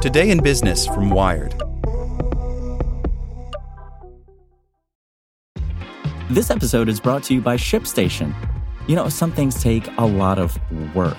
Today in Business from Wired. This episode is brought to you by ShipStation. You know, some things take a lot of work,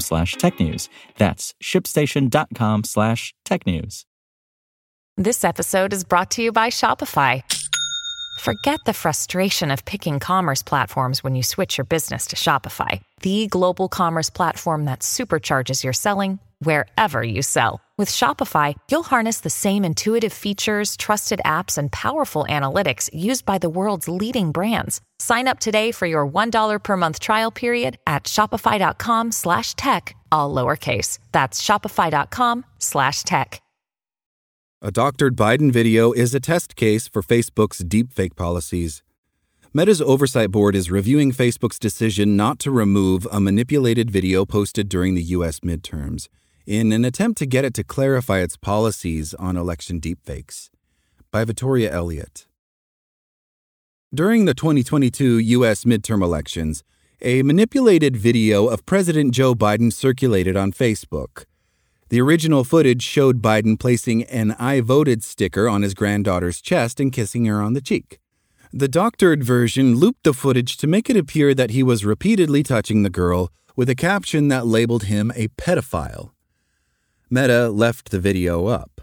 slash technews. That's shipstation.com slash technews. This episode is brought to you by Shopify. Forget the frustration of picking commerce platforms when you switch your business to Shopify, the global commerce platform that supercharges your selling wherever you sell. With Shopify, you'll harness the same intuitive features, trusted apps, and powerful analytics used by the world's leading brands. Sign up today for your $1 per month trial period at shopify.com slash tech, all lowercase. That's shopify.com slash tech. A doctored Biden video is a test case for Facebook's deepfake policies. Meta's oversight board is reviewing Facebook's decision not to remove a manipulated video posted during the U.S. midterms in an attempt to get it to clarify its policies on election deepfakes. By Victoria Elliott. During the 2022 U.S. midterm elections, a manipulated video of President Joe Biden circulated on Facebook. The original footage showed Biden placing an I voted sticker on his granddaughter's chest and kissing her on the cheek. The doctored version looped the footage to make it appear that he was repeatedly touching the girl with a caption that labeled him a pedophile. Meta left the video up.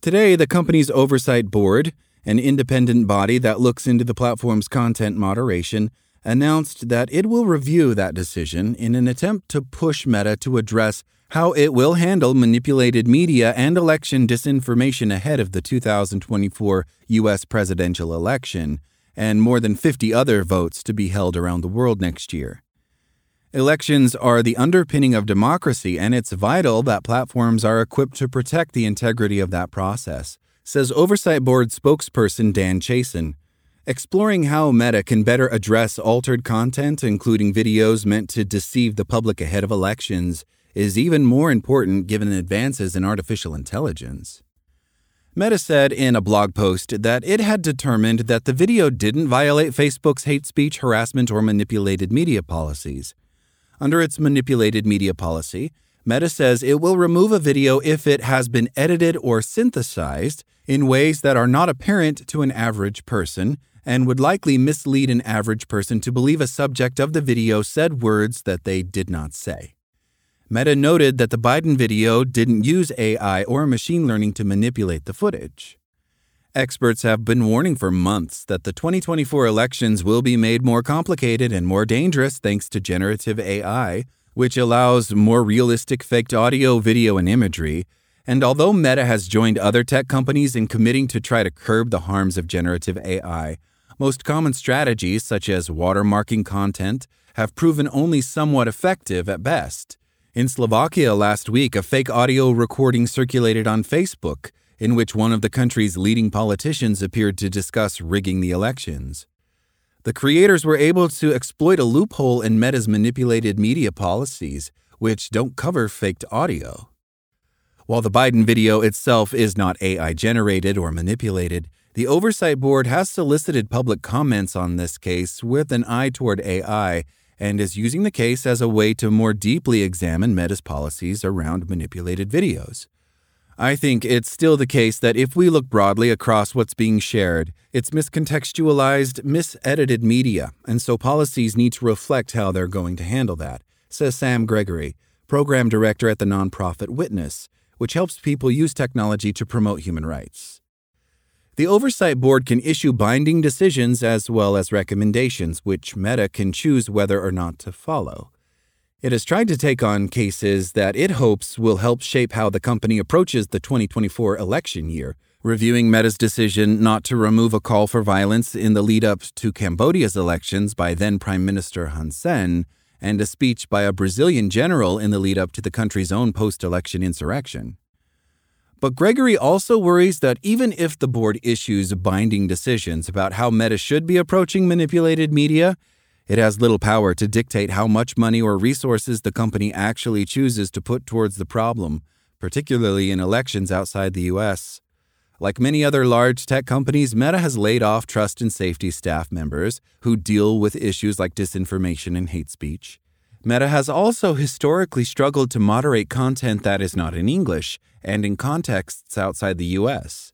Today, the company's oversight board, an independent body that looks into the platform's content moderation, announced that it will review that decision in an attempt to push Meta to address how it will handle manipulated media and election disinformation ahead of the 2024 U.S. presidential election and more than 50 other votes to be held around the world next year. Elections are the underpinning of democracy, and it's vital that platforms are equipped to protect the integrity of that process, says Oversight Board spokesperson Dan Chaison. Exploring how Meta can better address altered content, including videos meant to deceive the public ahead of elections, is even more important given advances in artificial intelligence. Meta said in a blog post that it had determined that the video didn't violate Facebook's hate speech, harassment, or manipulated media policies. Under its manipulated media policy, Meta says it will remove a video if it has been edited or synthesized in ways that are not apparent to an average person and would likely mislead an average person to believe a subject of the video said words that they did not say. Meta noted that the Biden video didn't use AI or machine learning to manipulate the footage. Experts have been warning for months that the 2024 elections will be made more complicated and more dangerous thanks to generative AI, which allows more realistic faked audio, video, and imagery. And although Meta has joined other tech companies in committing to try to curb the harms of generative AI, most common strategies, such as watermarking content, have proven only somewhat effective at best. In Slovakia last week, a fake audio recording circulated on Facebook in which one of the country's leading politicians appeared to discuss rigging the elections. The creators were able to exploit a loophole in Meta's manipulated media policies, which don't cover faked audio. While the Biden video itself is not AI generated or manipulated, the Oversight Board has solicited public comments on this case with an eye toward AI and is using the case as a way to more deeply examine Meta's policies around manipulated videos. I think it's still the case that if we look broadly across what's being shared, it's miscontextualized, misedited media, and so policies need to reflect how they're going to handle that, says Sam Gregory, program director at the nonprofit Witness, which helps people use technology to promote human rights. The Oversight Board can issue binding decisions as well as recommendations, which Meta can choose whether or not to follow. It has tried to take on cases that it hopes will help shape how the company approaches the 2024 election year, reviewing Meta's decision not to remove a call for violence in the lead up to Cambodia's elections by then Prime Minister Hun Sen, and a speech by a Brazilian general in the lead up to the country's own post election insurrection. But Gregory also worries that even if the board issues binding decisions about how Meta should be approaching manipulated media, it has little power to dictate how much money or resources the company actually chooses to put towards the problem, particularly in elections outside the US. Like many other large tech companies, Meta has laid off trust and safety staff members who deal with issues like disinformation and hate speech. Meta has also historically struggled to moderate content that is not in English and in contexts outside the US.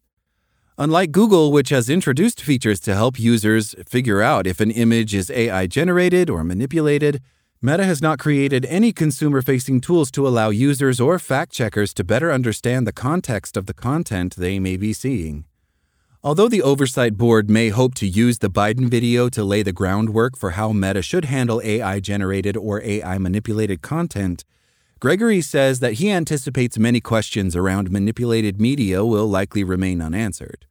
Unlike Google, which has introduced features to help users figure out if an image is AI generated or manipulated, Meta has not created any consumer facing tools to allow users or fact checkers to better understand the context of the content they may be seeing. Although the Oversight Board may hope to use the Biden video to lay the groundwork for how Meta should handle AI generated or AI manipulated content, Gregory says that he anticipates many questions around manipulated media will likely remain unanswered.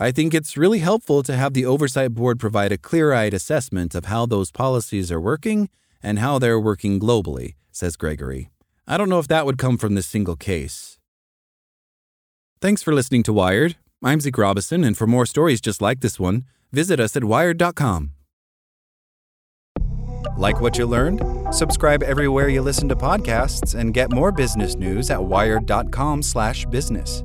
I think it's really helpful to have the Oversight Board provide a clear eyed assessment of how those policies are working and how they're working globally, says Gregory. I don't know if that would come from this single case. Thanks for listening to Wired. I'm Zeke Robison, and for more stories just like this one, visit us at wired.com. Like what you learned? Subscribe everywhere you listen to podcasts and get more business news at wired.com/business.